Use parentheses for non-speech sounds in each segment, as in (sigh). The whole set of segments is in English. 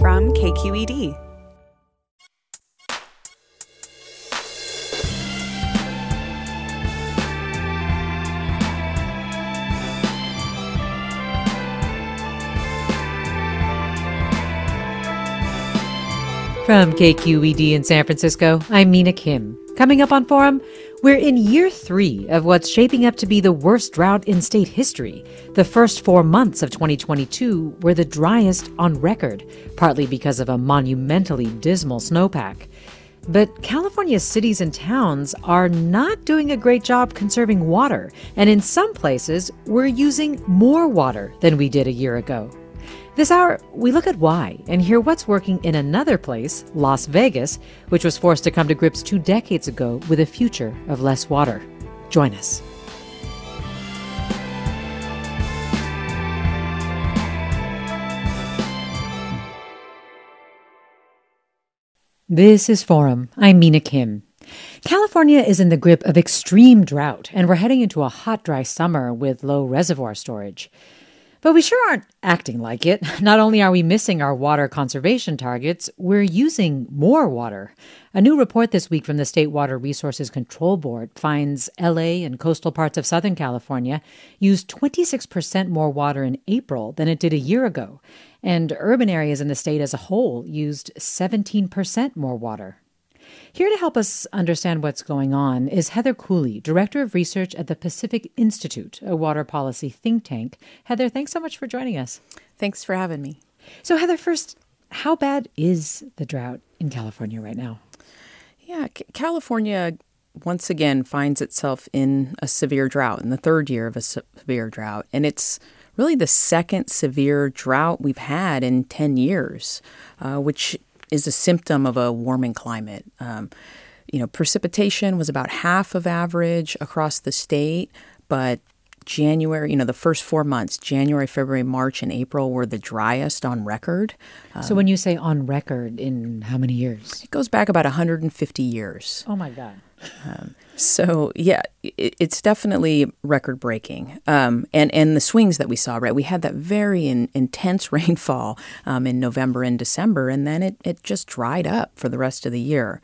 From KQED. From KQED in San Francisco, I'm Mina Kim. Coming up on Forum, we're in year three of what's shaping up to be the worst drought in state history. The first four months of 2022 were the driest on record, partly because of a monumentally dismal snowpack. But California's cities and towns are not doing a great job conserving water, and in some places, we're using more water than we did a year ago. This hour, we look at why and hear what's working in another place, Las Vegas, which was forced to come to grips two decades ago with a future of less water. Join us. This is Forum. I'm Mina Kim. California is in the grip of extreme drought, and we're heading into a hot, dry summer with low reservoir storage. But we sure aren't acting like it. Not only are we missing our water conservation targets, we're using more water. A new report this week from the State Water Resources Control Board finds LA and coastal parts of Southern California used 26% more water in April than it did a year ago, and urban areas in the state as a whole used 17% more water. Here to help us understand what's going on is Heather Cooley, Director of Research at the Pacific Institute, a water policy think tank. Heather, thanks so much for joining us. Thanks for having me. So, Heather, first, how bad is the drought in California right now? Yeah, C- California once again finds itself in a severe drought, in the third year of a severe drought. And it's really the second severe drought we've had in 10 years, uh, which is a symptom of a warming climate. Um, you know, precipitation was about half of average across the state, but January, you know, the first four months, January, February, March, and April were the driest on record. Um, so when you say on record, in how many years? It goes back about 150 years. Oh my God. Um, so yeah, it, it's definitely record breaking. Um, and and the swings that we saw, right? We had that very in, intense (laughs) rainfall um, in November and December, and then it it just dried up for the rest of the year.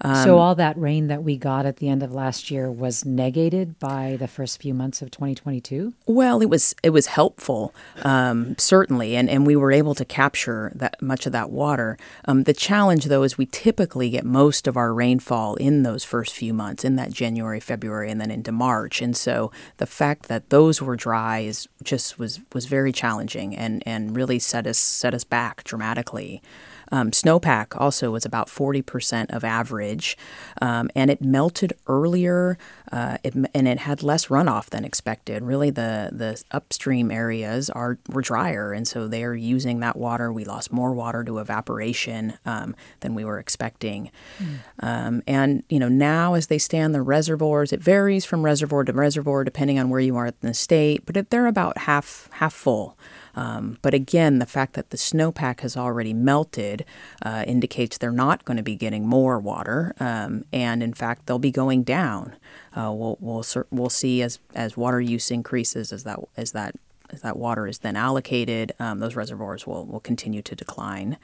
Um, so all that rain that we got at the end of last year was negated by the first few months of 2022. Well, it was it was helpful, um, certainly, and and we were able to capture that much of that water. Um, the challenge, though, is we typically get most of our rainfall in those first few months, in that January, February, and then into March, and so the fact that those were dry is just was was very challenging and and really set us set us back dramatically. Um, snowpack also was about 40% of average, um, and it melted earlier uh, it, and it had less runoff than expected. Really, the, the upstream areas are were drier, and so they are using that water. We lost more water to evaporation um, than we were expecting. Mm. and, you know, now as they stand the reservoirs, it varies from reservoir to reservoir depending on where you are in the state, but they're about half, half full. Um, but again, the fact that the snowpack has already melted uh, indicates they're not going to be getting more water, um, and in fact, they'll be going down. Uh, we'll we'll we'll see as as water use increases as that as that as that water is then allocated, um, those reservoirs will, will continue to decline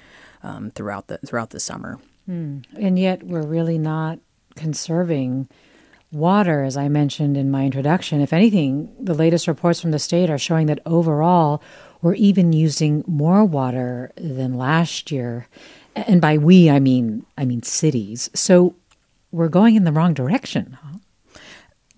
um, throughout the throughout the summer. Hmm. And yet, we're really not conserving water, as I mentioned in my introduction. If anything, the latest reports from the state are showing that overall, we're even using more water than last year. And by we, I mean I mean cities. So we're going in the wrong direction. Huh?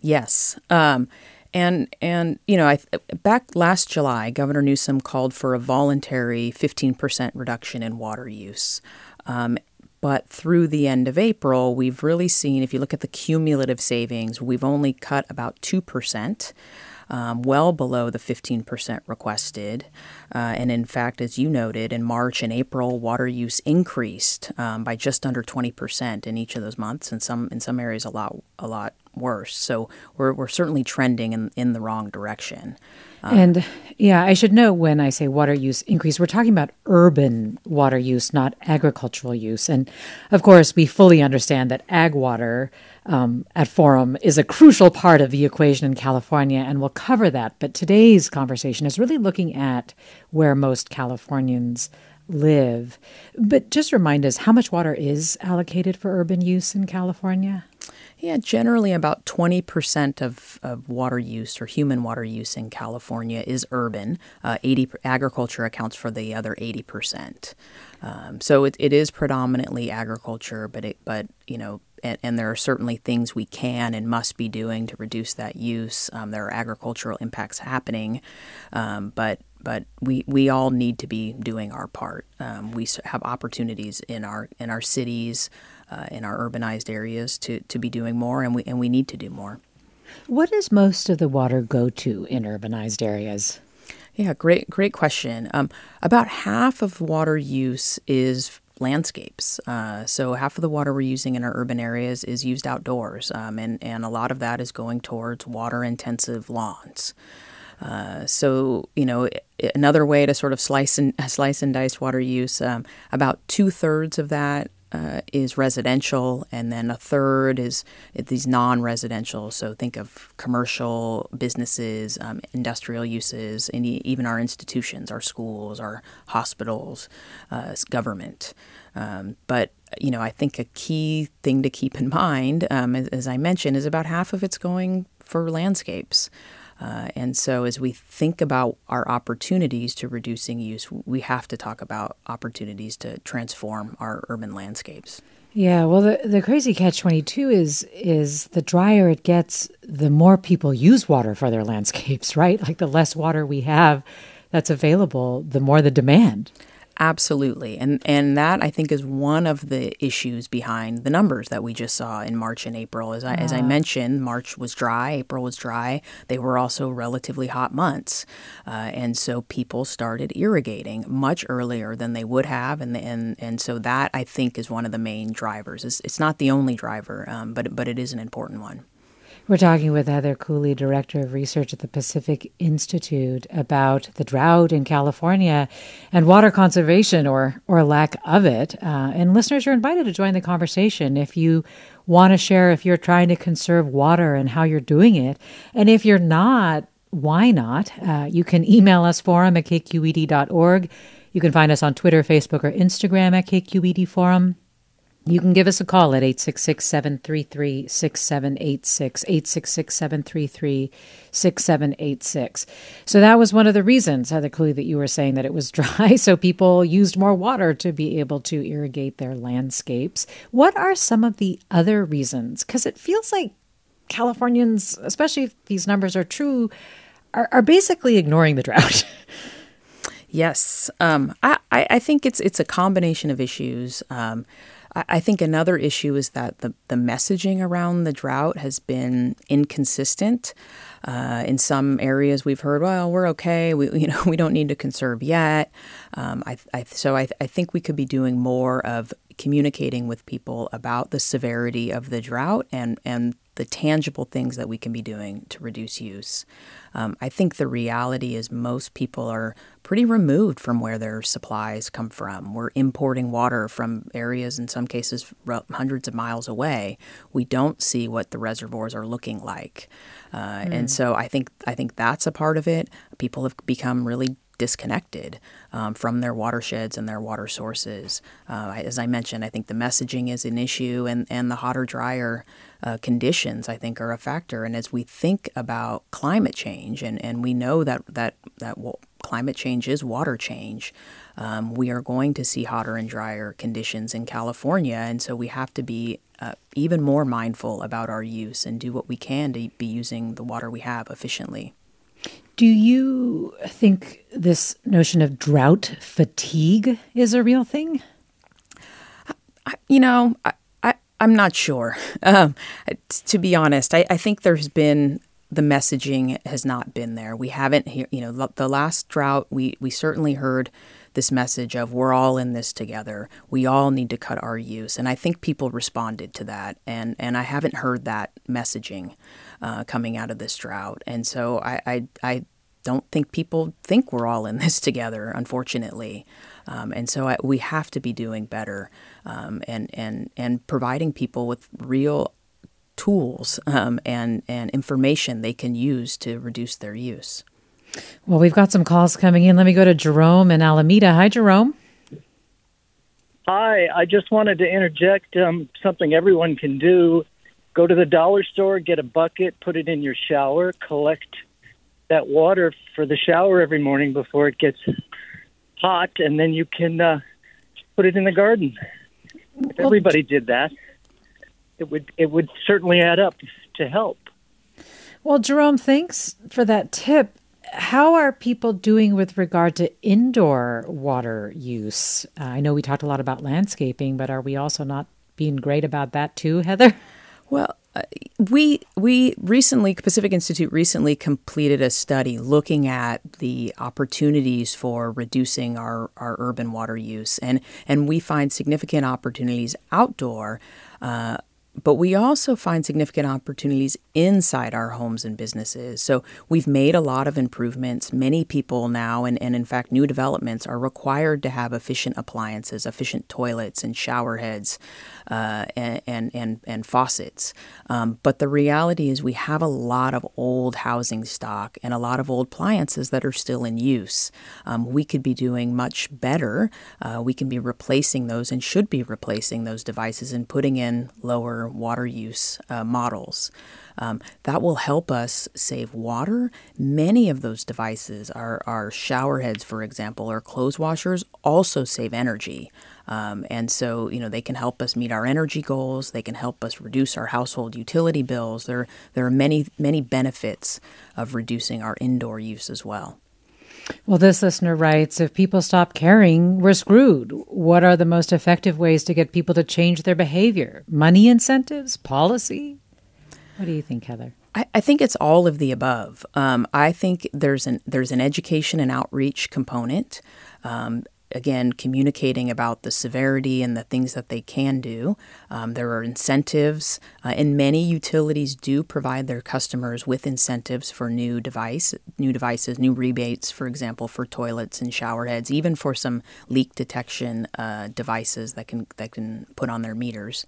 Yes. Um, And and you know, I, back last July, Governor Newsom called for a voluntary 15% reduction in water use. Um, but through the end of April, we've really seen, if you look at the cumulative savings, we've only cut about 2%. Um, well below the 15% requested. Uh, and in fact, as you noted, in March and April, water use increased um, by just under 20% in each of those months, and some in some areas a lot a lot worse. So we're, we're certainly trending in, in the wrong direction. Um, and yeah, I should note when I say water use increase, we're talking about urban water use, not agricultural use. And of course, we fully understand that ag water um, at Forum is a crucial part of the equation in California, and we'll cover that. But today's conversation is really looking at where most Californians live. But just remind us how much water is allocated for urban use in California? Yeah, generally about 20% of, of water use or human water use in California is urban. Uh, 80 agriculture accounts for the other 80%. Um, so it, it is predominantly agriculture, but it, but you know, and, and, there are certainly things we can and must be doing to reduce that use. Um, there are agricultural impacts happening, um, but but we, we all need to be doing our part. Um, we have opportunities in our in our cities, uh, in our urbanized areas to, to be doing more, and we, and we need to do more. What does most of the water go to in urbanized areas? Yeah, great, great question. Um, about half of water use is landscapes. Uh, so half of the water we're using in our urban areas is used outdoors, um, and and a lot of that is going towards water-intensive lawns. Uh, so you know another way to sort of slice and (laughs) slice and dice water use. Um, about two thirds of that uh, is residential, and then a third is these non-residential. So think of commercial businesses, um, industrial uses, and even our institutions, our schools, our hospitals, uh, government. Um, but you know, I think a key thing to keep in (laughs) mind, um, as, as I mentioned, is about half of it's going for landscapes. Uh, and so, as we think about our opportunities to reducing use, we have to talk about opportunities to transform our urban landscapes. Yeah, well, the, the crazy catch twenty two is is the drier it gets, the more people use water for their (laughs) landscapes, right? Like the less water we have that's available, the more the demand. Absolutely. And and that I think is one of the issues behind the numbers that we just saw in March and April. As I as I mentioned, March was dry, April was dry. They were also relatively hot months. Uh, and so people started irrigating much earlier than they would have and and and so that I think is one of the main drivers. It's, it's not the only driver, um, but but it is an important one. We're talking with Heather Cooley, Director of Research at the Pacific Institute, about the drought in California and water conservation or, or lack of it. Uh, and listeners you're invited to join the conversation if you want to share if you're trying to conserve water and how you're doing it. And if you're not, why not? Uh, you can email us forum at kqed.org. You can find us on Twitter, Facebook, or Instagram at KQED Forum. You can give us a call at 866 733 6786, 866 733 6786. So that was one of the reasons, Heather Cooley, that you were saying that it was (laughs) dry, so people used more water to be able to irrigate their landscapes. What are some of the other reasons? Because it feels like Californians, especially if these numbers are true, are, are basically ignoring the drought. (laughs) Yes, um, I, I think it's it's a combination of issues. Um, I think another issue is that the, the messaging around the drought has been inconsistent. Uh, in some areas, we've heard, "Well, we're okay. We, (laughs) you know, we don't need to conserve yet." Um, I, I, so I, I think we could be doing more of communicating with people about the severity of the drought and and the tangible things that we can be doing to reduce use. Um, I think the reality is most people are pretty removed from where their supplies come from. We're importing water from areas, in some cases, hundreds of miles away. We don't see what the reservoirs are looking like, uh, mm. and so I think I think that's a part of it. People have become really disconnected um, from their watersheds and their water sources. Uh, as I mentioned, I think the messaging is an issue, and, and the hotter, drier uh, conditions, I think, are a factor. And as we think about climate change, and, and we know that that that well, climate change is water change, um, we are going to see hotter and drier conditions in California, and so we have to be uh, even more mindful about our use and do what we can to be using the water we have efficiently. Do you think this notion of drought fatigue is a real thing? You know, I, I, am not sure. (laughs) Um, to be honest, I, I think there's been the messaging has not been there. We haven't, you know, the last drought, we, we certainly heard this message of we're all in this together. We all need to cut our use. And I think people responded to that. And, and I haven't heard that messaging uh, coming out of this drought. And so I, I, I don't think people think we're all in this (laughs) together, unfortunately. Um, and so I, we have to be doing better um, and, and, and providing people with real tools um, and, and information they can use to reduce their use. Well, we've got some calls coming in. Let me go to Jerome in Alameda. Hi, Jerome. Hi, I just wanted to interject um, something everyone can do. Go to the dollar store, get a bucket, put it in your shower, collect that water for the shower every morning before it gets hot, and then you can uh, put it in the garden. If everybody did that, it would it would certainly add up to help. Well, Jerome, thanks for that tip how are people doing with regard to indoor water use? Uh, I know we talked a lot about landscaping, but are we also not being great about that too, Heather? Well, uh, we we recently Pacific Institute recently completed a study looking at the opportunities for reducing our, our urban water use, and and we find significant opportunities outdoor. Uh, but we also find significant opportunities inside our homes and businesses. So we've made a lot of improvements. Many people now, and, and in fact, new developments are required to have efficient appliances, efficient toilets and shower heads uh, and, and, and, faucets. Um, but the reality is, we have a lot of old housing stock and a lot of old appliances that are still in use. Um, we could be doing much better. Uh, we can be replacing those and should be replacing those devices and putting in lower water use uh, models. Um, that will help us save water. Many of those devices, our, our shower heads, for example, or clothes washers, also save energy. Um, and so, you know, they can help us meet our energy goals. They can help us reduce our household utility bills. There, there are many, many benefits of reducing our indoor use as well. Well, this listener writes if people stop caring, we're screwed. What are the most effective ways to get people to change their behavior? Money incentives? Policy? What do you think, Heather? I, I think it's all of the above. Um, I think there's an there's an education and outreach component. Um, again, communicating about the severity and the things that they can do. Um, there are incentives, uh, and many utilities do provide their customers with incentives for new device, new devices, new rebates, for example, for toilets and shower heads, even for some leak detection uh, devices that can that can put on their meters,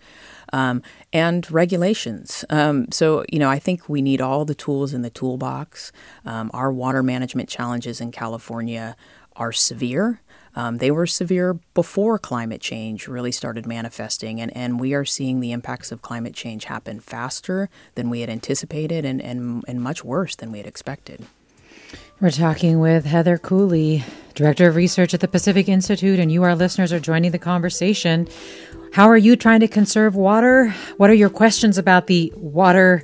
um, and regulations. Um, so, you know, I think we need all the tools in the toolbox. Um, our water management challenges in California are severe. Um, they were severe before climate change really started manifesting, and, and we are seeing the impacts of climate change happen faster than we had anticipated and, and, and much worse than we had expected. We're talking with Heather Cooley, Director of Research at the Pacific Institute, and you, our listeners, are joining the conversation. How are you trying to conserve water? What are your questions about the water?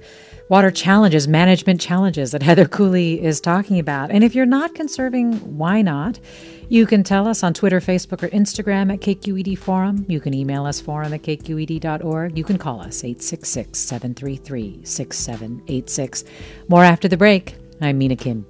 Water challenges, management challenges that Heather Cooley is talking about. And if you're not conserving, why not? You can tell us on Twitter, Facebook, or Instagram at KQED Forum. You can email us forum at kqed.org. You can call us 866 733 6786. More after the break. I'm Mina Kim.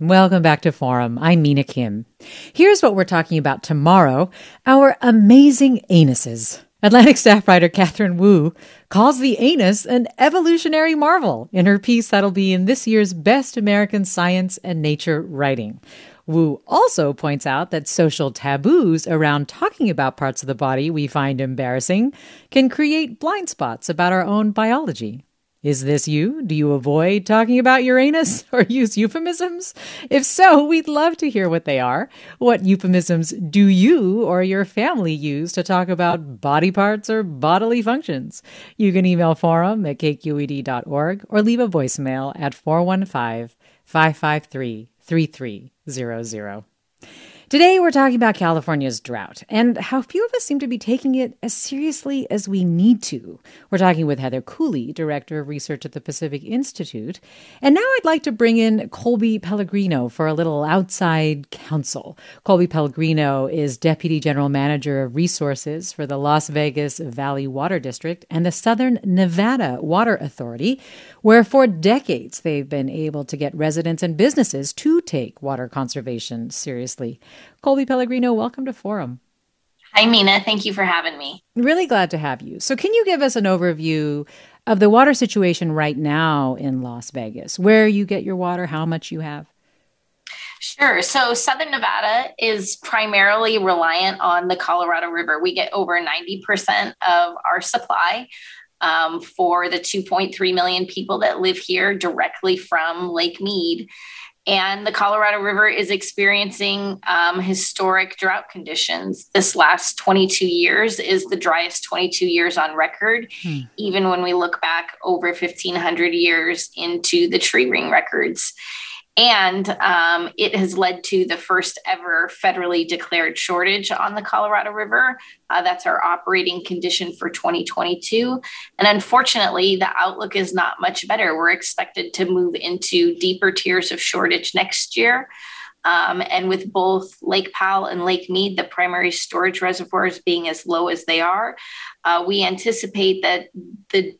Welcome back to Forum. I'm Mina Kim. Here's what we're talking about tomorrow our amazing anuses. Atlantic staff writer Katherine Wu calls the anus an evolutionary marvel in her piece that'll be in this year's Best American Science and Nature Writing. Wu also points out that social taboos around talking about parts of the body we find embarrassing can create blind spots about our own biology. Is this you? Do you avoid talking about Uranus (laughs) or use euphemisms? If so, we'd love to hear what they are. What euphemisms do you or your family use to talk about body parts or bodily functions? You can email forum at kqed.org or leave a voicemail at 415 553 3300. Today, we're talking about California's drought and how few of us seem to be taking it as seriously as we need to. We're talking with Heather Cooley, Director of Research at the Pacific Institute. And now I'd like to bring in Colby Pellegrino for a little outside counsel. Colby Pellegrino is Deputy General Manager of Resources for the Las Vegas Valley Water District and the Southern Nevada Water Authority, where for decades they've been able to get residents and businesses to take water conservation seriously. Colby Pellegrino, welcome to Forum. Hi, Mina. Thank you for having me. Really glad to have you. So, can you give us an overview of the water situation right now in Las Vegas? Where you get your water, how much you have? Sure. So, Southern Nevada is primarily reliant on the Colorado River. We get over 90% of our supply um, for the 2.3 million people that live here directly from Lake Mead and the Colorado River is experiencing um, historic drought conditions. This last 22 years is the driest 22 years on record, hmm. even when we look back over 1,500 years into the tree ring records. And um, it has led to the first ever federally declared shortage on the Colorado River. Uh, that's our operating condition for 2022. And unfortunately, the outlook is not much better. We're expected to move into deeper tiers of shortage next year. Um, and with both Lake Powell and Lake Mead, the primary storage reservoirs being as low as they are, uh, we anticipate that the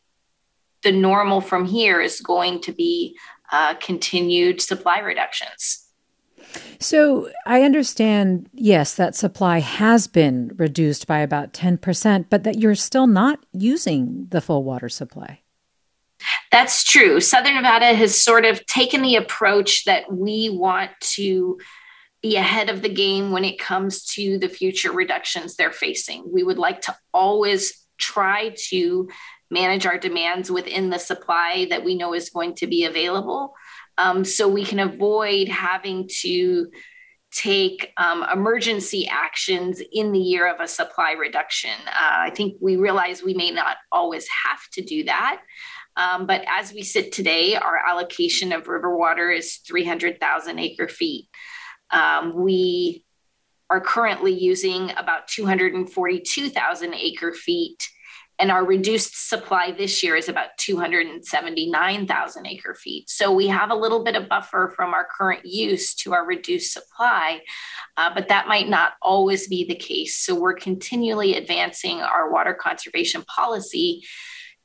the normal from here is going to be uh, continued supply reductions. So I understand, yes, that supply has been reduced by about 10%, but that you're still not using the full water supply. That's true. Southern Nevada has sort of taken the approach that we want to be ahead of the game when it comes to the future reductions they're facing. We would like to always try to manage our demands within the supply that we know is going to be available. Um, so we can avoid having to take um, emergency actions in the year of a supply reduction. Uh, I think we realize we may not always have to do that. Um, but as we sit today, our allocation of river water is 300,000 acre feet. Um, we are currently using about 242,000 acre feet and our reduced supply this year is about 279,000 acre feet. So we have a little bit of buffer from our current use to our reduced supply, uh, but that might not always be the case. So we're continually advancing our water conservation policy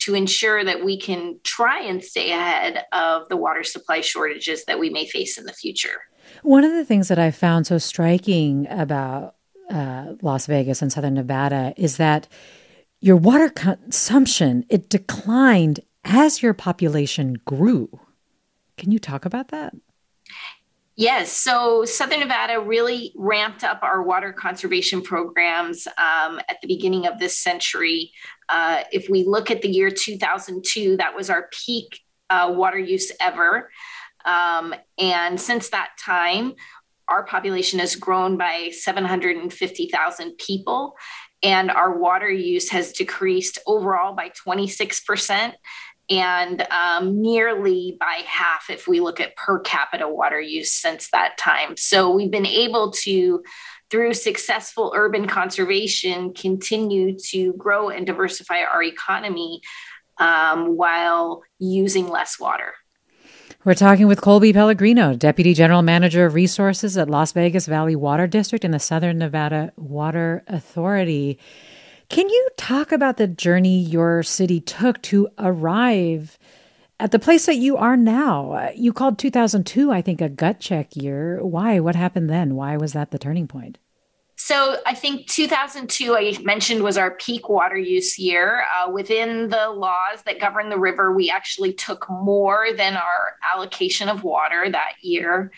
to ensure that we can try and stay ahead of the water supply shortages that we may face in the future. One of the things that I found so striking about uh, Las Vegas and Southern Nevada is that your water consumption it declined as your population grew. Can you talk about that? Yes. So Southern Nevada really ramped up our water conservation programs um, at the beginning of this century. Uh, if we look at the year 2002, that was our peak uh, water use ever. Um, and since that time, our population has grown by 750,000 people and our water use has decreased overall by 26% and um, nearly by half if we look at per capita water use since that time. So we've been able to, through successful urban conservation, continue to grow and diversify our economy um, while using less water. We're talking with Colby Pellegrino, Deputy General Manager of Resources at Las Vegas Valley Water District and the Southern Nevada Water Authority. Can you talk about the journey your city took to arrive at the place that you are now? You called 2002, I think, a gut check year. Why? What happened then? Why was that the turning point? So I think 2002, I mentioned, was our peak water use year. Uh, within the laws that govern the river, we actually took more than our allocation of water that year.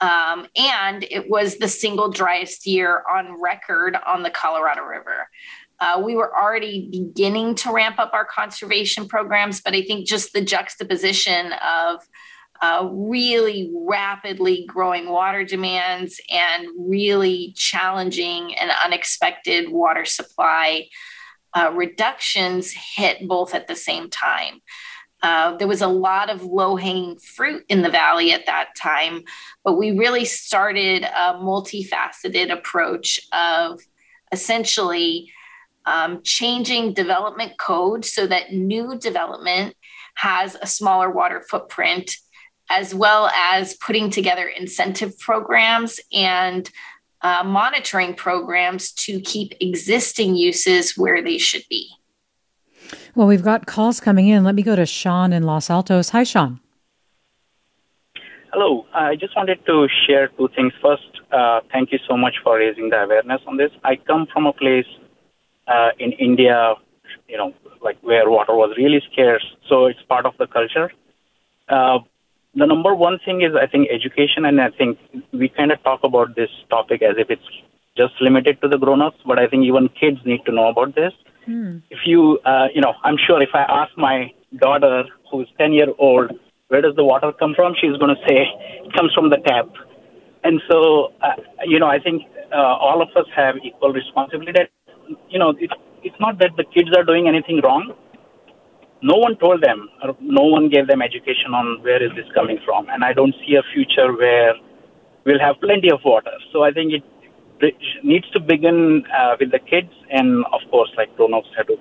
Um, and it was the single driest year on record on the Colorado River. Uh, we were already beginning to ramp up our conservation programs, but I think just the juxtaposition of uh, really rapidly growing water demands and really challenging and unexpected water supply uh, reductions hit both at the same time. Uh, there was a lot of low hanging fruit in the valley at that time, but we really started a multifaceted approach of essentially um, changing development code so that new development has a smaller water footprint as well as putting together incentive programs and uh, monitoring programs to keep existing uses where they should be. Well, we've got calls coming in. Let me go to Sean in Los Altos. Hi, Sean. Hello. I just wanted to share two things. First, uh, thank you so much for raising the awareness on this. I come from a place uh, in India, you know, like where water was really scarce, so it's part of the culture. Uh, the number one thing is I think education, and I think we kind of talk about this topic as if it's just limited to the grown-ups, but I think even kids need to know about this. Hmm. If you, uh, you know, I'm sure if I ask my daughter who's 10 year old, where does the water come from? She's going to say it comes from the tap. And so, uh, you know, I think uh, all of us have equal responsibility. That, you know, it's, it's not that the kids are doing anything wrong no one told them, no one gave them education on where is this coming from. And I don't see a future where we'll have plenty of water. So I think it, needs to begin uh, with the kids, and of course, like grown-ups have to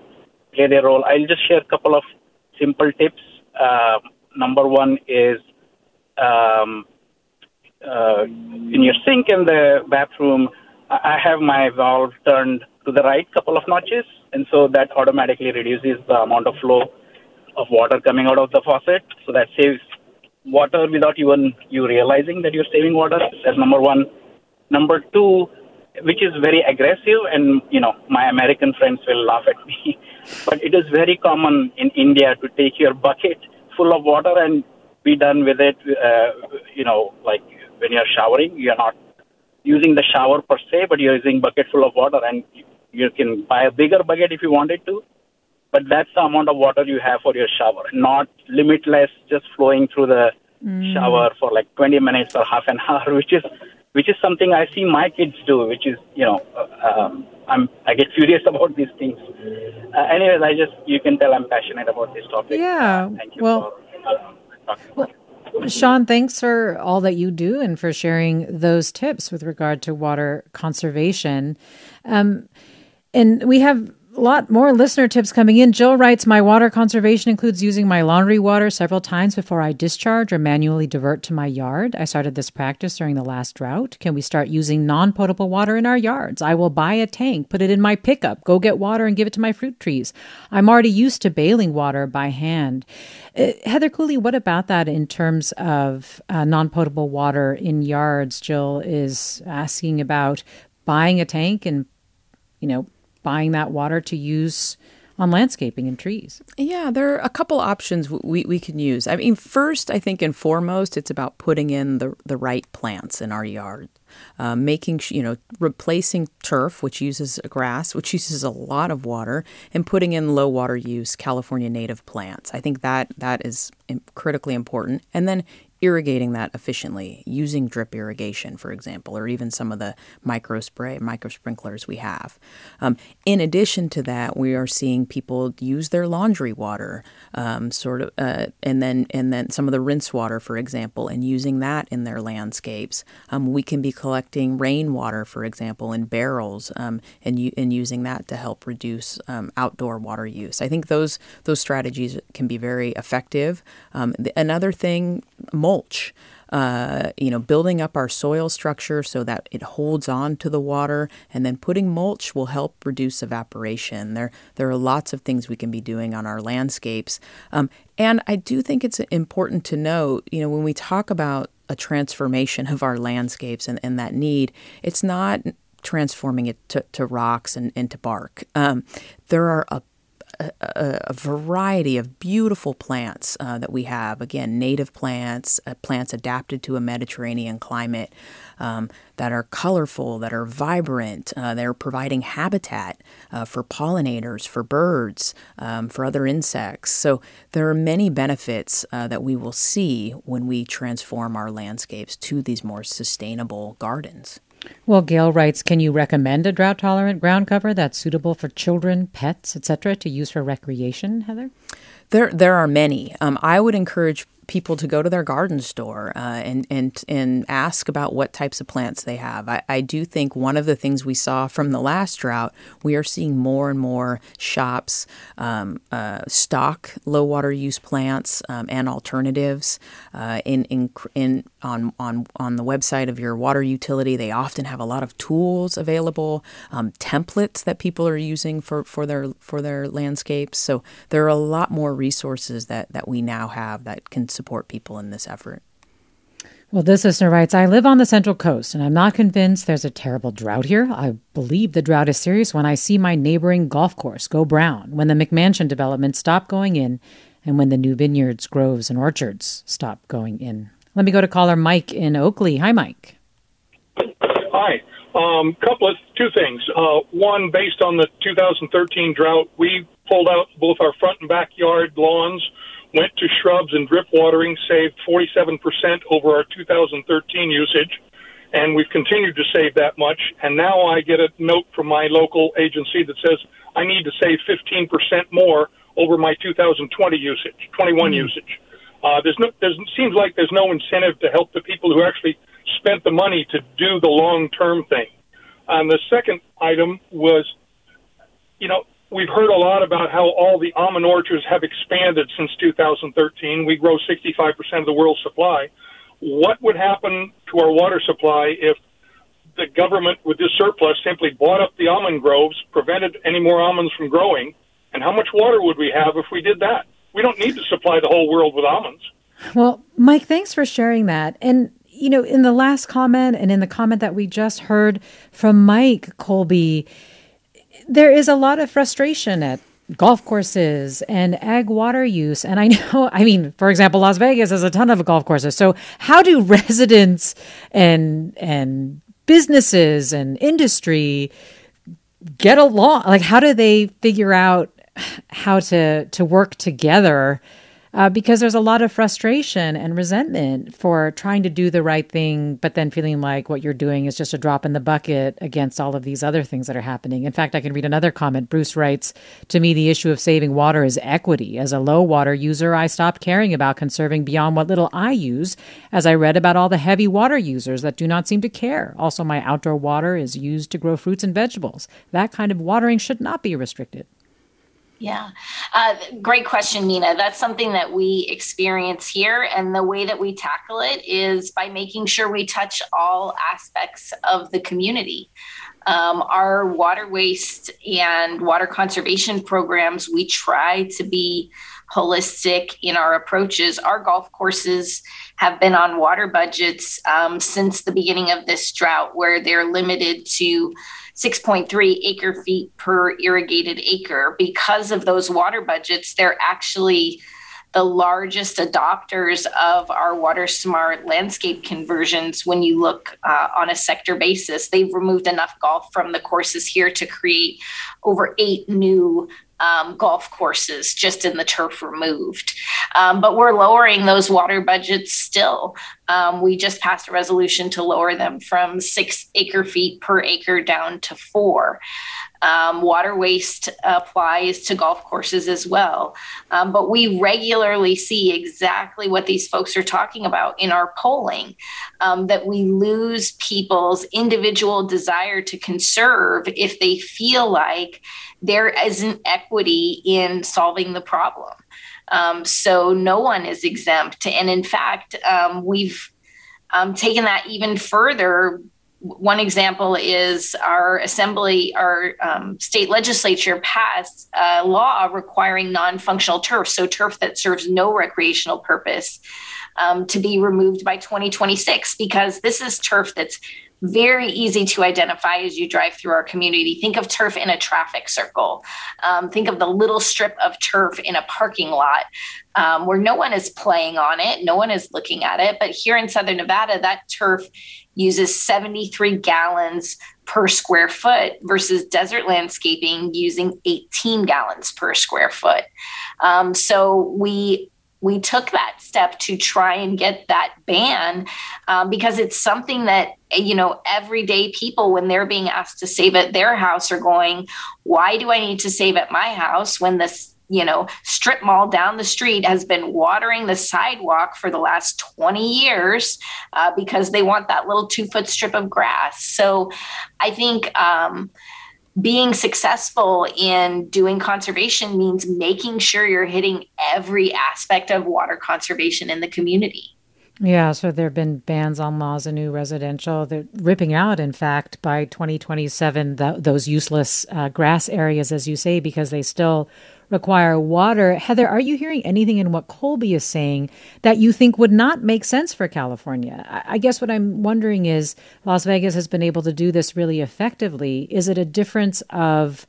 play their role. I'll just share a couple of simple tips. Uh, number one is um, uh, in your sink in the bathroom, I have my valve turned to the right couple of notches, and so that automatically reduces the amount of flow of water coming out of the faucet. So that saves water without even you realizing that you're saving water. That's number one. Number two, which is very aggressive, and you know my American friends will laugh at me, (laughs) but it is very common in India to take your bucket full of water and be done with it. Uh, you know, like when you're showering, you're not using the shower per se, but you're using bucket full of water, and you can buy a bigger bucket if you wanted to but that's the amount of water you have for your shower, not limitless, just flowing through the mm. shower for like 20 minutes or half an (laughs) hour, which is which is something I see my kids do, which is you know um, I'm I get curious (laughs) about these things. Uh, anyways, I just you can tell I'm passionate about this topic. Yeah. Uh, thank you. Well, for, uh, well, Sean, thanks for all that you do and for sharing those tips with regard to water conservation. Um, and we have lot more listener tips coming in. Jill writes My water conservation includes using my laundry water several times before I discharge or manually divert to my yard. I started this practice during the last drought. Can we start using non potable water in our yards? I will buy a tank, put it in my pickup, go get water, and give it to my fruit trees. I'm already used to bailing water by hand. Uh, Heather Cooley, what about that in terms of uh, non potable water in yards? Jill is asking about buying a tank and you know buying that water to use on landscaping and trees? Yeah, there are a couple options we, we can use. I mean, first, I think and foremost, it's about putting in the, the right plants in our yard. Uh, making, you know, replacing turf, which uses grass, which uses a lot of water, and putting in low water use California native plants. I think that that is critically important. And then irrigating that efficiently using drip irrigation, for example, or even some of the micro spray, micro sprinklers we have. Um, in addition to that, we are seeing people use their laundry water, um, sort of, uh, and then and then some of the rinse water, for example, and using that in their landscapes. Um, we can be collecting rainwater, for example, in barrels, um, and and using that to help reduce um, outdoor water use. I think those those strategies can be very effective. Um, another thing, mulch. Uh, you know, building up our soil structure so that it holds on to the water, and then putting mulch will help reduce evaporation. There, there are lots of things we can be doing on our landscapes, um, and I do think it's important to note, you know, when we talk about a transformation (laughs) of our landscapes and, and that need, it's not transforming it to, to rocks and, and to bark. Um, there are a a, a, variety of beautiful plants uh, that we have. Again, native plants, uh, plants adapted to a Mediterranean climate um, that are colorful, that are vibrant, uh, that are providing habitat uh, for pollinators, for birds, um, for other insects. So there are many benefits uh, that we will see when we transform our landscapes to these more sustainable gardens. Well, Gail writes, can you recommend a drought tolerant ground cover that's suitable for children, pets, etc., to use for recreation, Heather? There, there are many. Um, I would encourage people to go to their garden store uh, and and and ask about what types of plants they have. I, I do think one of the things we saw from the last drought, we are seeing more and more shops um, uh, stock low water use plants um, and alternatives. Uh, in in in on on on the website of your water utility, they often have a lot of tools available, um, templates that people are using for for their for their landscapes. So there are a lot more resources that that we now have that can support people in this effort. Well, this listener writes I live on the Central Coast, and I'm not convinced there's a terrible drought here. I believe the drought is serious when I see my neighboring golf course go brown, when the McMansion development stop going in, and when the new vineyards, groves, and orchards stop going in. Let me go to caller Mike in Oakley. Hi, Mike. Hi. Um, couple of two things. Uh, one, based on the 2013 drought, we pulled out both our front and backyard lawns went to shrubs and drip watering, saved 47% over our 2013 usage, and we've continued to save that much. And now I get a note from my local agency that says I need to save 15% more over my 2020 usage, 21 mm. usage. Uh, there's no, there's seems like there's no incentive to help the people who actually spent the money to do the long term thing. And the second item was, you know, we've heard a lot about how all the almond orchards have expanded since 2013. We grow 65% of the world's supply. What would happen to our water supply if the government, with this surplus, simply bought up the almond groves, prevented any more almonds from growing? And how much water would we have if we did that? We don't need to supply the whole world with almonds. Well, Mike, thanks for sharing that. And you know, in the last comment and in the comment that we just heard from Mike Colby, there is a lot of frustration at golf courses and ag water use. And I (laughs) know, I mean, for example, Las Vegas has a ton of golf courses. So how do (laughs) residents and and businesses and industry get along? Like how do they figure out how to to work together uh, because there's a lot of frustration and resentment for trying to do the right thing, but then feeling like what you're doing is just a drop in the bucket against all of these other things that are happening. In fact, I can read another comment. Bruce writes To me, the issue of saving water is equity. As a low water user, I stopped caring about conserving beyond what little I use, as I read about all the heavy water users that do not seem to care. Also, my outdoor water is used to grow fruits and vegetables. That kind of watering should not be restricted. Yeah, uh, great question, Nina. That's something that we experience here. And the way that we tackle it is by making sure we touch all aspects of the community. Um, our water waste and water conservation programs, we try to be holistic in our approaches. Our golf courses have been on water budgets um, since the beginning of this drought, where they're limited to 6.3 acre feet per irrigated acre. Because of those water budgets, they're actually the largest adopters of our water smart landscape conversions when you look uh, on a sector basis. They've removed enough golf from the courses here to create over eight new um, golf courses just in the turf removed. Um, but we're lowering those water budgets still. Um, we just passed a resolution to lower them from six acre feet per acre down to four. Um, water waste applies to golf courses as well. Um, but we regularly see exactly what these folks are talking about in our polling um, that we lose people's individual desire to conserve if they feel like there isn't equity in solving the problem. Um, so no one is exempt. And in fact, um, we've um, taken that even further one example is our assembly, our um, state legislature passed a law requiring non functional turf, so turf that serves no recreational purpose, um, to be removed by 2026 because this is turf that's very easy to identify as you drive through our community. Think of turf in a traffic circle. Um, think of the little strip of turf in a parking lot um, where no one is playing on it, no one is looking at it. But here in Southern Nevada, that turf uses 73 gallons per square foot versus desert landscaping using 18 gallons per square foot. Um, so we we took that step to try and get that ban um, because it's something that you know everyday people when they're being asked to save at their house are going why do i need to save at my house when this you know, strip mall down the street has been watering the sidewalk for the last 20 years uh, because they want that little two foot strip of grass. So I think um, being successful in doing conservation means making sure you're hitting every aspect of water conservation in the community. Yeah, so there have been bans on laws and new residential. They're ripping out, in fact, by 2027, the, those useless uh, grass areas, as you say, because they still require water. Heather, are you hearing anything in what Colby is saying that you think would not make sense for California? I guess what I'm wondering is Las Vegas has been able to do this really effectively. Is it a difference of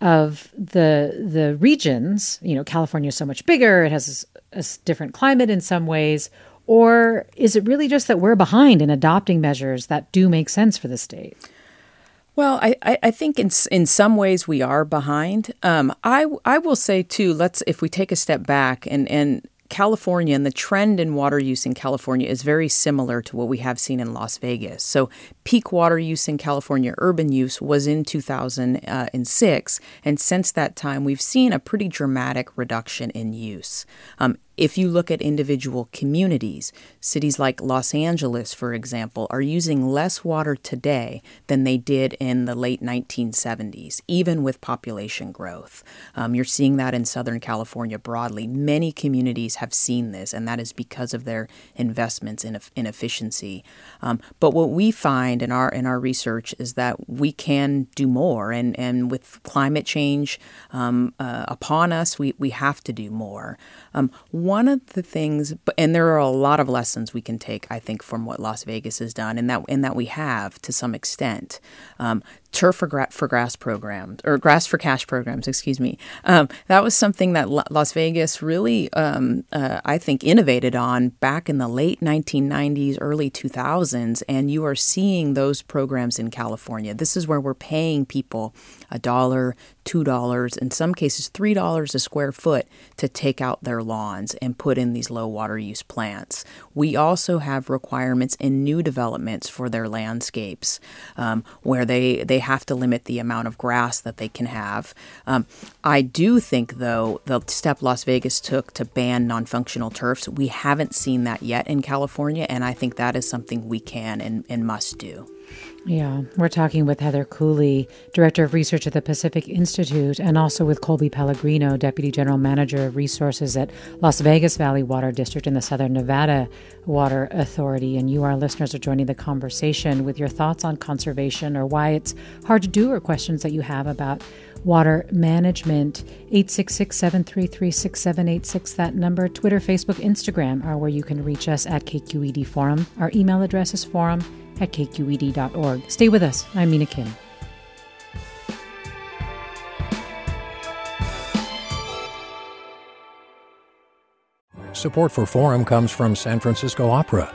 of the the regions? You know, California is so much bigger; it has a, a different climate in some ways. Or is it really just that we're behind in adopting measures that do make sense for the state? Well, I, I think in in some ways we are behind. Um, I I will say too. Let's if we take a step back and and California and the trend in water use in California is very similar to what we have seen in Las Vegas. So, peak water use in California, urban use, was in 2006. And since that time, we've seen a pretty dramatic reduction in use. Um, if you look at individual communities, cities like Los Angeles, for example, are using less water today than they did in the late 1970s, even with population growth. Um, you're seeing that in Southern California broadly. Many communities have seen this, and that is because of their investments in, in efficiency. Um, but what we find in our in our research is that we can do more, and, and with climate change um, uh, upon us, we, we have to do more. One of the things, and there are a lot of lessons we can take, I think, from what Las Vegas has done, and that and that we have to some extent. Um, turf for, gra- for grass programs or grass for cash programs, excuse me. Um, that was something that Las Vegas really, um, uh, I think, innovated on back in the late 1990s, early 2000s, and you are seeing those programs in California. This is where we're paying people a dollar, two dollars, in some cases three dollars a square foot to take out their lawns and put in these low water use plants. We also have requirements in new developments for their landscapes, um, where they they have to limit the amount of grass that they can have. Um, I do think, though, the step Las Vegas took to ban non functional turfs, we haven't seen that yet in California, and I think that is something we can and, and must do. Yeah, we're talking with Heather Cooley, Director of Research at the Pacific Institute, and also with Colby Pellegrino, Deputy General Manager of Resources at Las Vegas Valley Water District in the Southern Nevada Water Authority. And you, our listeners, are joining the conversation with your thoughts on conservation or why it's hard to do or questions that you have about water management. 866 733 6786, that number. Twitter, Facebook, Instagram are where you can reach us at KQED Forum. Our email address is forum at kqed.org. Stay with us. I'm Mina Kim. Support for Forum comes from San Francisco Opera.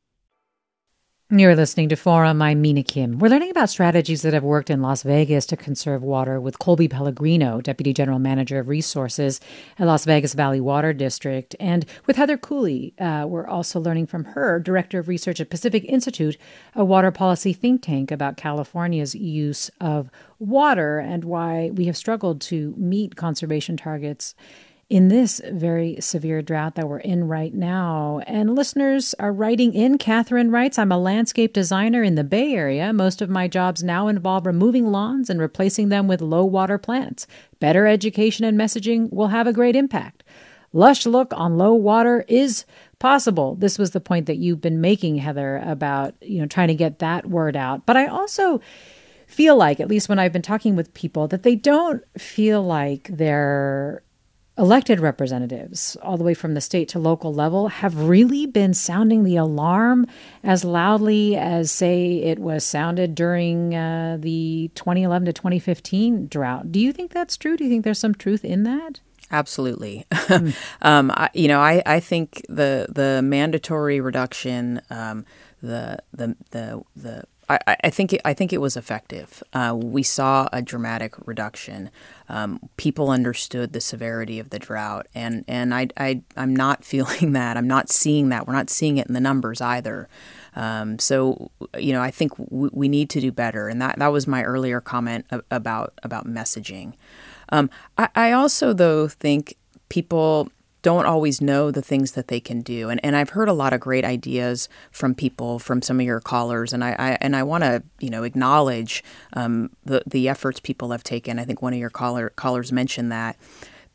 You're listening to Forum. I'm Mina Kim. We're learning about strategies that have worked in Las Vegas to conserve water with Colby Pellegrino, Deputy General Manager of Resources at Las Vegas Valley Water District. And with Heather Cooley, uh, we're also learning from her, Director of Research at Pacific Institute, a water policy think tank, about California's use of water and why we have struggled to meet conservation targets in this very severe drought that we're in right now. And listeners are writing in. Catherine writes I'm a landscape designer in the Bay Area. Most of my jobs now involve removing lawns and replacing them with low water plants. Better education and messaging will have a great impact. Lush look on low water is possible. This was the point that you've been making, Heather, about you know trying to get that word out. But I also feel like, at least when I've been talking with people, that they don't feel like they're elected representatives, all the way from the state to local level, have really been sounding the alarm as loudly as, say, it was sounded during uh, the 2011 to 2015 drought. Do you think that's true? Do you think there's some truth in that? Absolutely. (laughs) Um, I, you know, I, I think the the mandatory reduction, um, the the the the I, I, think it, I think it was effective. Uh, we saw a dramatic reduction. Um, people understood the severity of the drought, and and I, I I'm not (laughs) feeling that. I'm not seeing that. We're not seeing it in the numbers either. Um, so you know, I think we need to do better, and that that was my earlier comment about about messaging. Um, I, I also though think people don't always know the things that they can do. And and I've heard a lot of great ideas from people, from some of your callers, and I, I and I want to you know acknowledge um, the the efforts people have taken. I think one of your caller callers mentioned that.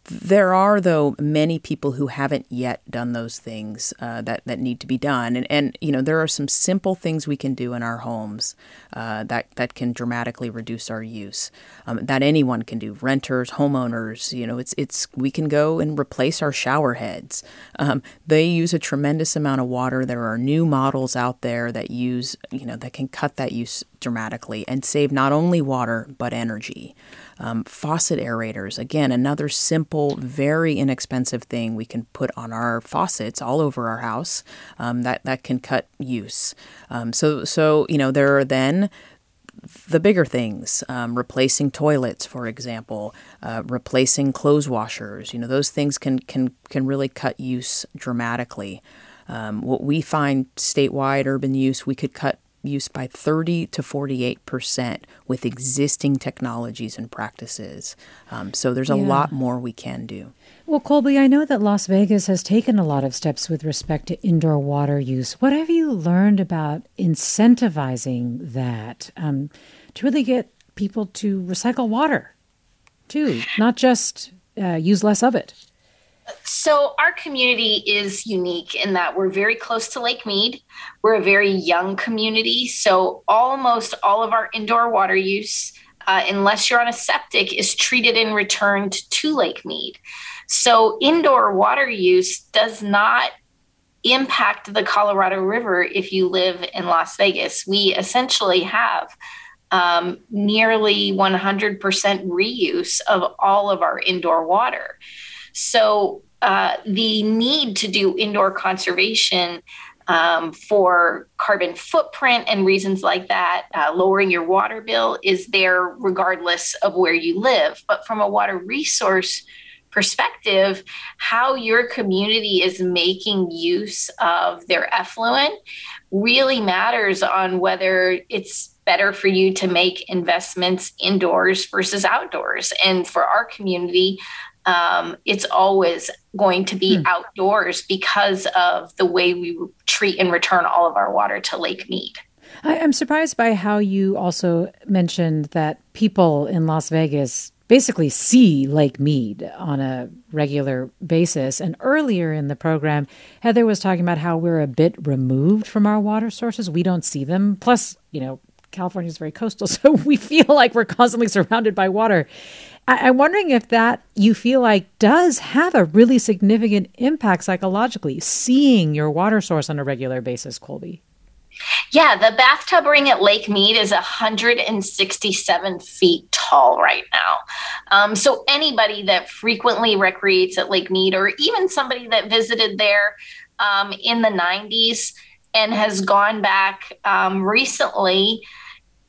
There are, though, many people who haven't yet done those things uh, that that need to be done, and and you know there are some simple things we can do in our homes uh, that that can dramatically reduce our use. Um, that anyone can do, renters, homeowners. You know, it's it's we can go and replace our shower heads. Um, they use a tremendous amount of water. There are new models out there that use you know that can cut that use dramatically and save not only water but energy. Um, faucet aerators, again, another simple, very inexpensive thing we can put on our faucets all over our house um, that, that can cut use. Um, so, so, you know, there are then the bigger things, um, replacing toilets, for example, uh, replacing clothes washers. You know, those things can can can really cut use dramatically. Um, what we find statewide urban use, we could cut use by 30 to 48 percent with existing technologies and practices. Um, so there's a yeah. lot more we can do. Well, Colby, I know that Las Vegas has taken a lot of steps with respect to indoor water use. What have you learned about incentivizing that um, to really get people to recycle water, too, not just uh, use less of it? So, our community is unique in that we're very close to Lake Mead. We're a very young community. So, almost all of our indoor water use, uh, unless you're on a septic, is treated and returned to Lake Mead. So, indoor water use does not impact the Colorado River if you live in Las Vegas. We essentially have um, nearly 100% reuse of all of our indoor water. So uh, the need to do indoor conservation um, for carbon footprint and reasons like that, uh, lowering your water bill is there regardless of where you live. But from a water resource perspective, how your community is making use of their effluent really matters on whether it's better for you to make investments indoors versus outdoors. And for our community, um, it's always going to be hmm. outdoors because of the way we treat and return all of our water to Lake Mead. I, am surprised by how you also mentioned that people in Las Vegas basically see Lake Mead on a regular basis. And earlier in the program, Heather was talking about how we're a bit removed from our water sources. We don't see them. Plus, you know, California is very coastal, (laughs) so we feel like we're constantly surrounded by water. I- am wondering if that you feel like does have a really significant impact psychologically, seeing your water source on a regular basis, Colby. Yeah, the bathtub ring at Lake Mead is 167 feet tall right now. Um, so anybody that frequently recreates at Lake Mead, or even somebody that visited there um, in the 90s and has gone back um, recently,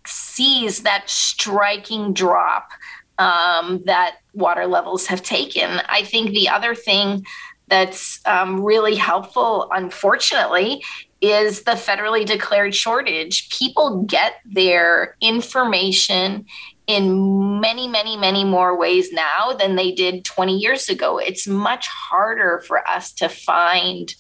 sees that striking drop um, that water levels have taken. I think the other thing that's um, really helpful, unfortunately, is the federally declared shortage. People get their information in many, many, many more ways now than they did 20 years ago. It's much harder for us to find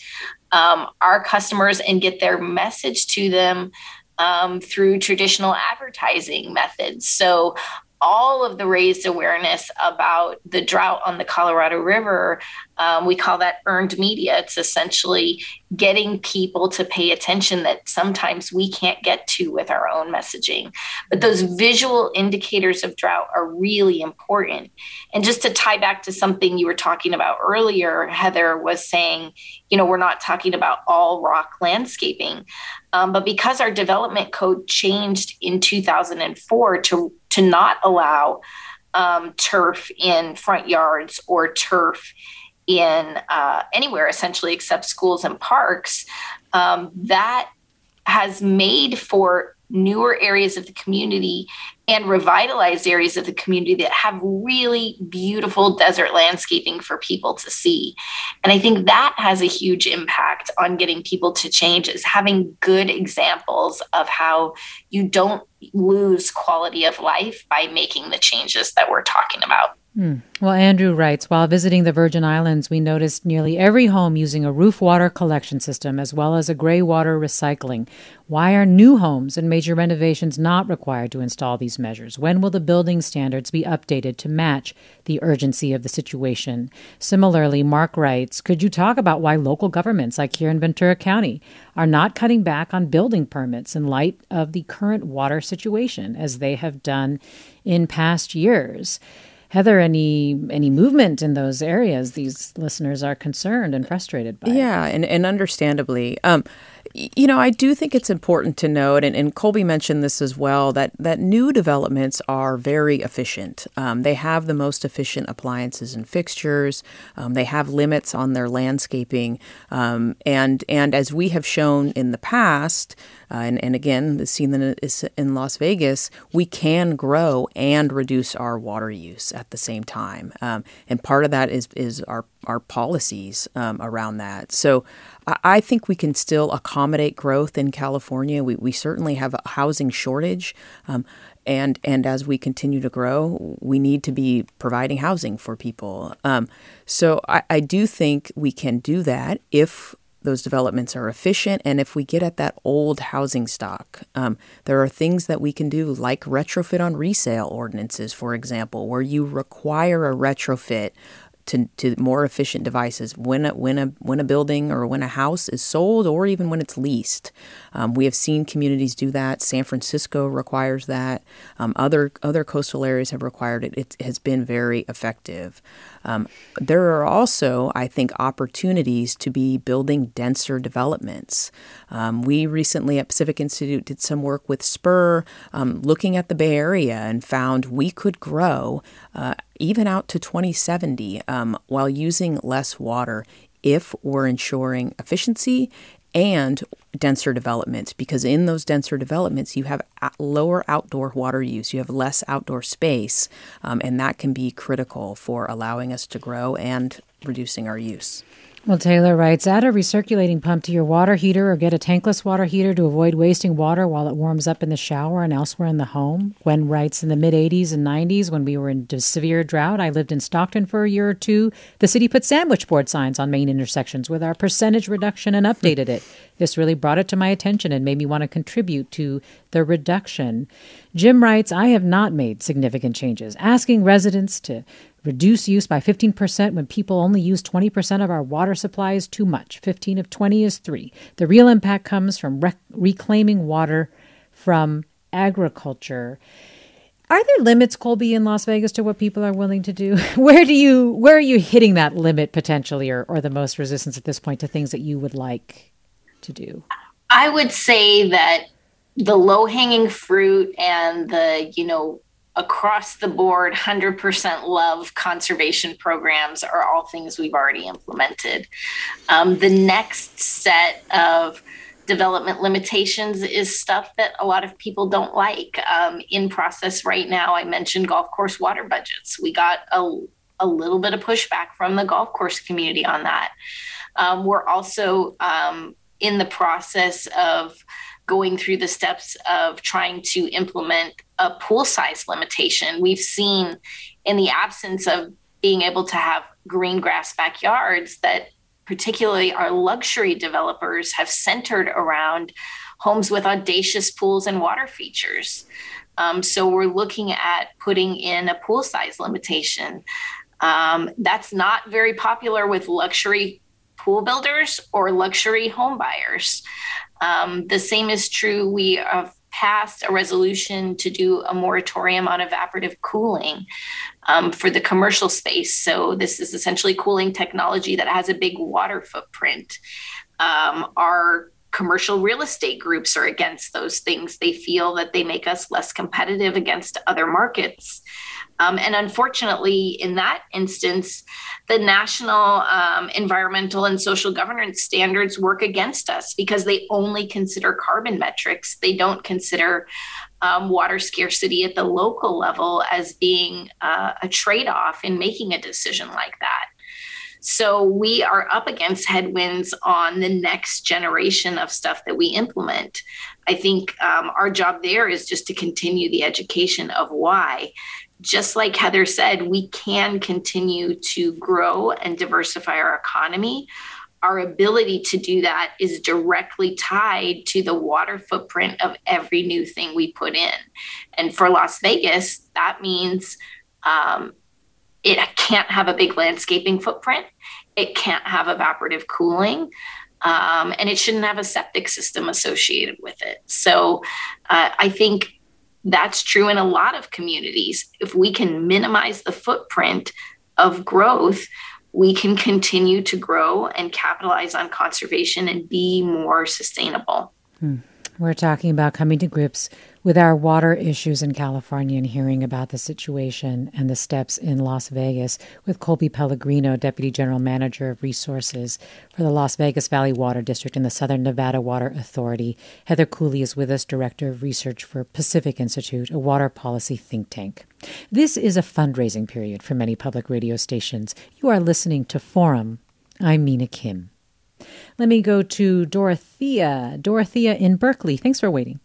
um, our customers and get their message to them um, through traditional advertising methods. So all of the raised awareness about the drought on the Colorado River. Um, we call that earned media. It's essentially getting people to pay attention that sometimes we can't get to with our own messaging. But those visual indicators of drought are really important. And just to tie back to something you were talking about earlier, Heather was saying, you know, we're not talking about all rock landscaping. Um, but because our development code changed in 2004 to to not allow um, turf in front yards or turf in uh, anywhere essentially except schools and parks, um, that has made for newer areas of the community and revitalize areas of the community that have really beautiful desert landscaping for people to see. And I think that has a huge impact on getting people to change is having good examples of how you don't lose quality of life by making the changes that we're talking about. Hmm. Well, Andrew writes While visiting the Virgin Islands, we noticed nearly every home using a roof water collection system as well as a gray water recycling. Why are new homes and major renovations not required to install these measures? When will the building standards be updated to match the urgency of the situation? Similarly, Mark writes Could you talk about why local governments, like here in Ventura County, are not cutting back on building permits in light of the current water situation as they have done in past years? Heather, any any movement in those areas? These listeners are concerned and frustrated by. Yeah, and, and understandably. Um, you know, I do think it's important to note, and, and Colby mentioned this as well, that, that new developments are very efficient. Um, they have the most efficient appliances and fixtures. Um, they have limits on their landscaping, um, and and as we have shown in the past, uh, and and again, the scene is in Las Vegas, we can grow and reduce our water use at the same time, um, and part of that is is our our policies um, around that. So I think we can still accommodate growth in California. We, we certainly have a housing shortage. Um, and, and as we continue to grow, we need to be providing housing for people. Um, so I, I do think we can do that if those developments are efficient and if we get at that old housing stock. Um, there are things that we can do, like retrofit on resale ordinances, for example, where you require a retrofit to, to more efficient devices when a, when a when a building or when a house is sold or even when it's leased. Um, we have seen communities do that. San Francisco requires that. Um, other other coastal areas have required it. It has been very effective. Um, there are also, I think, opportunities to be building denser developments. Um, we recently at Pacific Institute did some work with Spur, um, looking at the Bay Area, and found we could grow uh, even out to 2070 um, while using less water if we're ensuring efficiency and denser developments because in those denser developments you have lower outdoor water use you have less outdoor space um, and that can be critical for allowing us to grow and reducing our use Well, Taylor writes add a recirculating pump to your water heater or get a tankless water heater to avoid wasting water while it warms up in the shower and elsewhere in the home. Gwen writes in the mid 80s and 90s, when we were in severe drought, I lived in Stockton for a year or two. The city put sandwich board signs on main intersections with our percentage reduction and updated it. This really brought it to my attention and made me want to contribute to the reduction. Jim writes, I have not made significant changes. Asking residents to Reduce use by 15% when people only use 20% of our water supply is too much. 15 of 20 is 3. The real impact comes from rec- reclaiming water from agriculture. Are there limits, Colby, in Las Vegas to what people are willing to do? (laughs) Where do you where are you hitting that limit potentially or, or the most resistance at this point to things that you would like to do? I would say that the low hanging fruit and the, you know, across the board 100% love conservation programs are all things we've already implemented. Um, the next set of development limitations is stuff that a lot of people don't like. Um, in process right now, I mentioned golf course water budgets. We got a, a little bit of pushback from the golf course community on that. Um, we're also um, in the process of going through the steps of trying to implement a pool size limitation. We've seen in the absence of being able to have green grass backyards that particularly our luxury developers have centered around homes with audacious pools and water features. Um, so we're looking at putting in a pool size limitation. Um, that's not very popular with luxury pool builders or luxury home buyers. Um, the same is true. We have passed a resolution to do a moratorium on evaporative cooling um, for the commercial space. So, this is essentially cooling technology that has a big water footprint. Um, our commercial real estate groups are against those things. They feel that they make us less competitive against other markets. Um, and unfortunately, in that instance, the national um, environmental and social governance standards work against us because they only consider carbon metrics. They don't consider um, water scarcity at the local level as being uh, a trade off in making a decision like that. So we are up against headwinds on the next generation of stuff that we implement. I think um, our job there is just to continue the education of why just like Heather said, we can continue to grow and diversify our economy. Our ability to do that is directly tied to the water footprint of every new thing we put in. And for Las Vegas, that means um, it can't have a big landscaping footprint, it can't have evaporative cooling. Um, and it shouldn't have a septic system associated with it. So uh, I think that's true in a lot of communities. If we can minimize the footprint of growth, we can continue to grow and capitalize on conservation and be more sustainable. Hmm. We're talking about coming to grips with our water issues in California and hearing about the situation and the steps in Las Vegas with Colby Pellegrino, Deputy General Manager of Resources for the Las Vegas Valley Water District and the Southern Nevada Water Authority. Heather Cooley is with us, Director of Research for Pacific Institute, a water policy think tank. This is a fundraising period for many public radio stations. You are listening to Forum. I'm Mina Kim. Let me go to Dorothea. Dorothea in Berkeley. Thanks for waiting.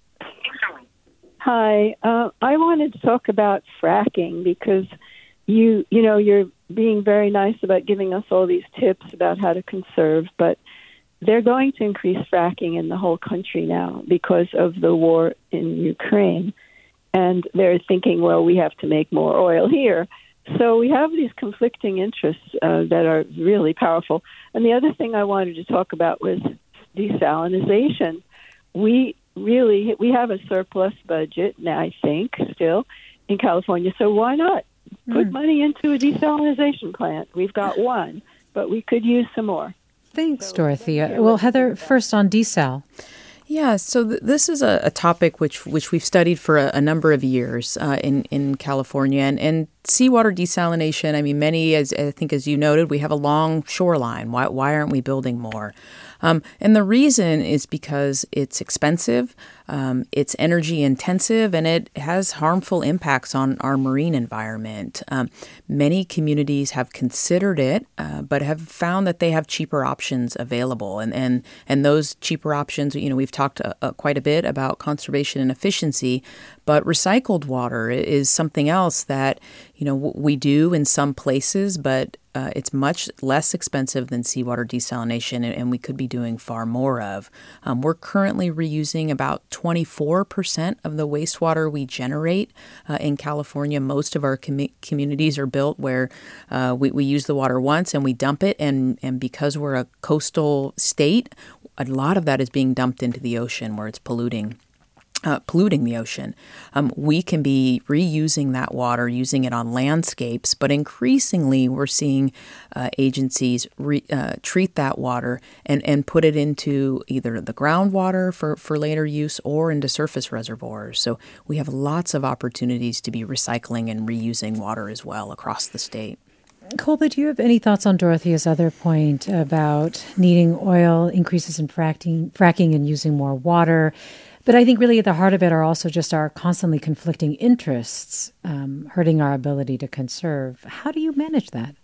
Hi. Uh, I wanted to talk about fracking because you, you know, you're being very nice about giving us all these tips about how to conserve, but they're going to increase fracking in the whole country now because of the war in Ukraine. And they're thinking, well, we have to make more oil here. So we have these conflicting interests uh, that are really powerful. And the other thing I wanted to talk about was desalination. We really we have a surplus budget now, I think, still in California. So why not put mm. money into a desalination plant? We've got one, but we could use some more. Thanks, so, Dorothea. Well, Heather, first on desal. Yeah, so th- this is a, a, topic which which we've studied for a, a number of years uh, in in California, and, and seawater desalination. I mean, many, as I think, as you noted, we have a long shoreline. Why why aren't we building more? Um, and the reason is because it's expensive. Um, it's energy intensive and it has harmful impacts on our marine environment. Um, many communities have considered it, uh, but have found that they have cheaper options available. And, and, and those cheaper options, you know, we've talked uh, uh quite a bit about conservation and efficiency, but recycled water is something else that, you know, we do in some places, but uh, it's much less expensive than seawater desalination, and, and we could be doing far more of. Um, we're currently reusing about 24% of the wastewater we generate uh, in California. Most of our com- communities are built where uh, we, we use the water once and we dump it, and, and because we're a coastal state, a lot of that is being dumped into the ocean where it's polluting uh, polluting the ocean. Um, we can be reusing that water, using it on landscapes, but increasingly we're seeing uh, agencies re, uh, treat that water and, and put it into either the groundwater for, for later use or into surface reservoirs. So we have lots of opportunities to be recycling and reusing water as well across the state. Colby, do you have any thoughts on Dorothea's other point about needing oil, increases in fracking, fracking and using more water? But I think really at the heart of it are also just our constantly conflicting interests, um, hurting our ability to conserve. How do you manage that?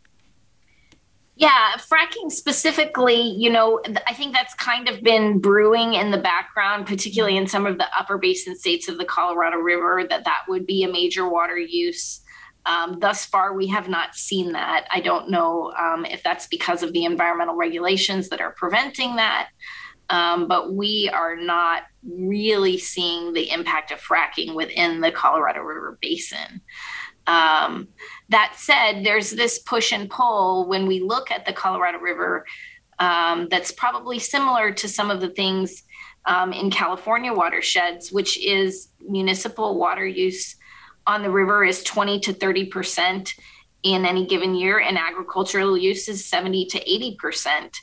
Yeah, fracking specifically, you know, I think that's kind of been brewing in the background, particularly in some of the upper basin states of the Colorado River, that that would be a major water use. Um, thus far, we have not seen that. I don't know um, if that's because of the environmental regulations that are preventing that. Um, but we are not really seeing the impact of fracking within the Colorado River Basin. Um, that said, there's this push and pull when we look at the Colorado River um, that's probably similar to some of the things um, in California watersheds, which is municipal water use on the river is 20 to 30 percent in any given year, and agricultural use is 70 to 80 percent.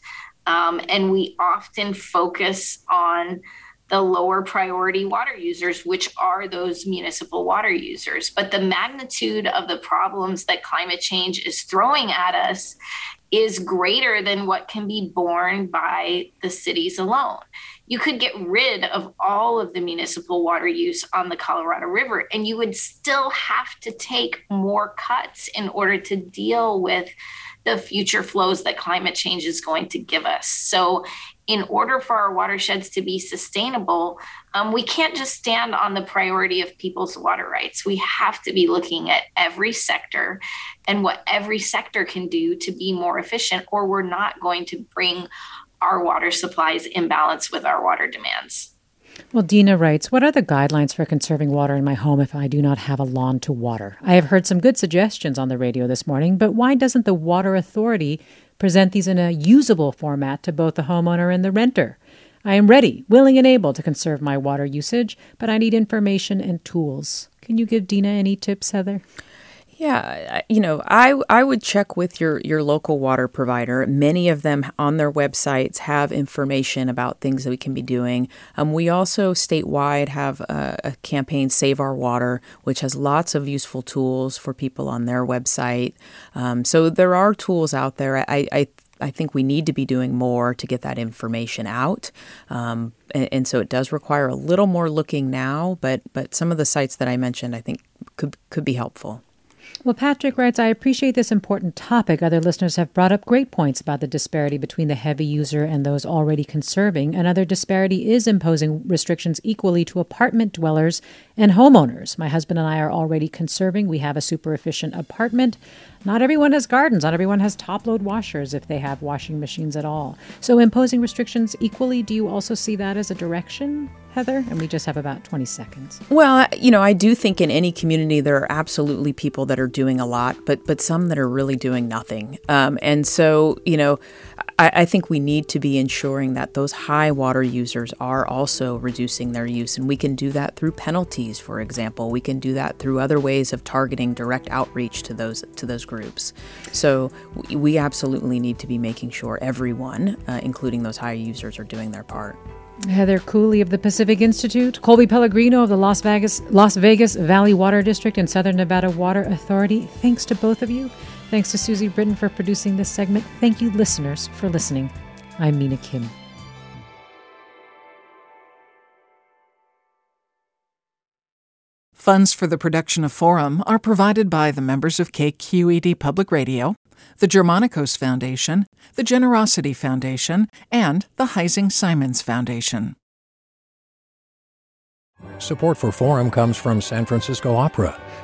Um, and we often focus on the lower priority water users, which are those municipal water users. But the magnitude of the problems that climate change is throwing at us is greater than what can be borne by the cities alone. You could get rid of all of the municipal water use on the Colorado River, and you would still have to take more cuts in order to deal with the future flows that climate change is going to give us. So, in order for our watersheds to be sustainable, um, we can't just stand on the priority of people's water rights. We have to be looking at every sector and what every sector can do to be more efficient, or we're not going to bring our water supplies in balance with our water demands. Well, Dina writes, What are the guidelines for conserving water in my home if I do not have a lawn to water? I have heard some good suggestions on the radio this morning, but why doesn't the Water Authority present these in a usable format to both the homeowner and the renter? I am ready, willing, and able to conserve my water usage, but I need information and tools. Can you give Dina any tips, Heather? Yeah, you know, I I would check with your your local water provider. Many of them on their websites have information about things that we can be doing. Um, we also statewide have a, a, campaign, Save Our Water, which has lots of useful tools for people on their website. Um, so there are tools out there. I, I I think we need to be doing more to get that information out. Um, and, and, so it does require a little more looking now, but but some of the sites that I mentioned, I think could could be helpful. Well, Patrick writes, I appreciate this important topic. Other listeners have brought up great points about the disparity between the heavy user and those already conserving. Another disparity is imposing restrictions equally to apartment dwellers and homeowners. My husband and I are already conserving. We have a super efficient apartment. Not everyone has gardens. Not everyone has top load washers if they have washing machines at all. So, imposing restrictions equally, do you also see that as a direction? Heather? And we just have about 20 seconds. Well, you know, I do think in any community there are absolutely people that are doing a lot, but but some that are really doing nothing. Um, and so, you know, I, I, think we need to be ensuring that those high water users are also reducing their use, and we can do that through penalties, for example. We can do that through other ways of targeting direct outreach to those to those groups. So we absolutely need to be making sure everyone, uh, including those high users, are doing their part. Heather Cooley of the Pacific Institute, Colby Pellegrino of the Las Vegas, Las Vegas Valley Water District and Southern Nevada Water Authority. Thanks to both of you. Thanks to Susie Britton for producing this segment. Thank you, listeners, for listening. I'm Mina Kim. Funds for the production of Forum are provided by the members of KQED Public Radio, the Germanacos Foundation, the Generosity Foundation, and the Heising Simons Foundation. Support for Forum comes from San Francisco Opera.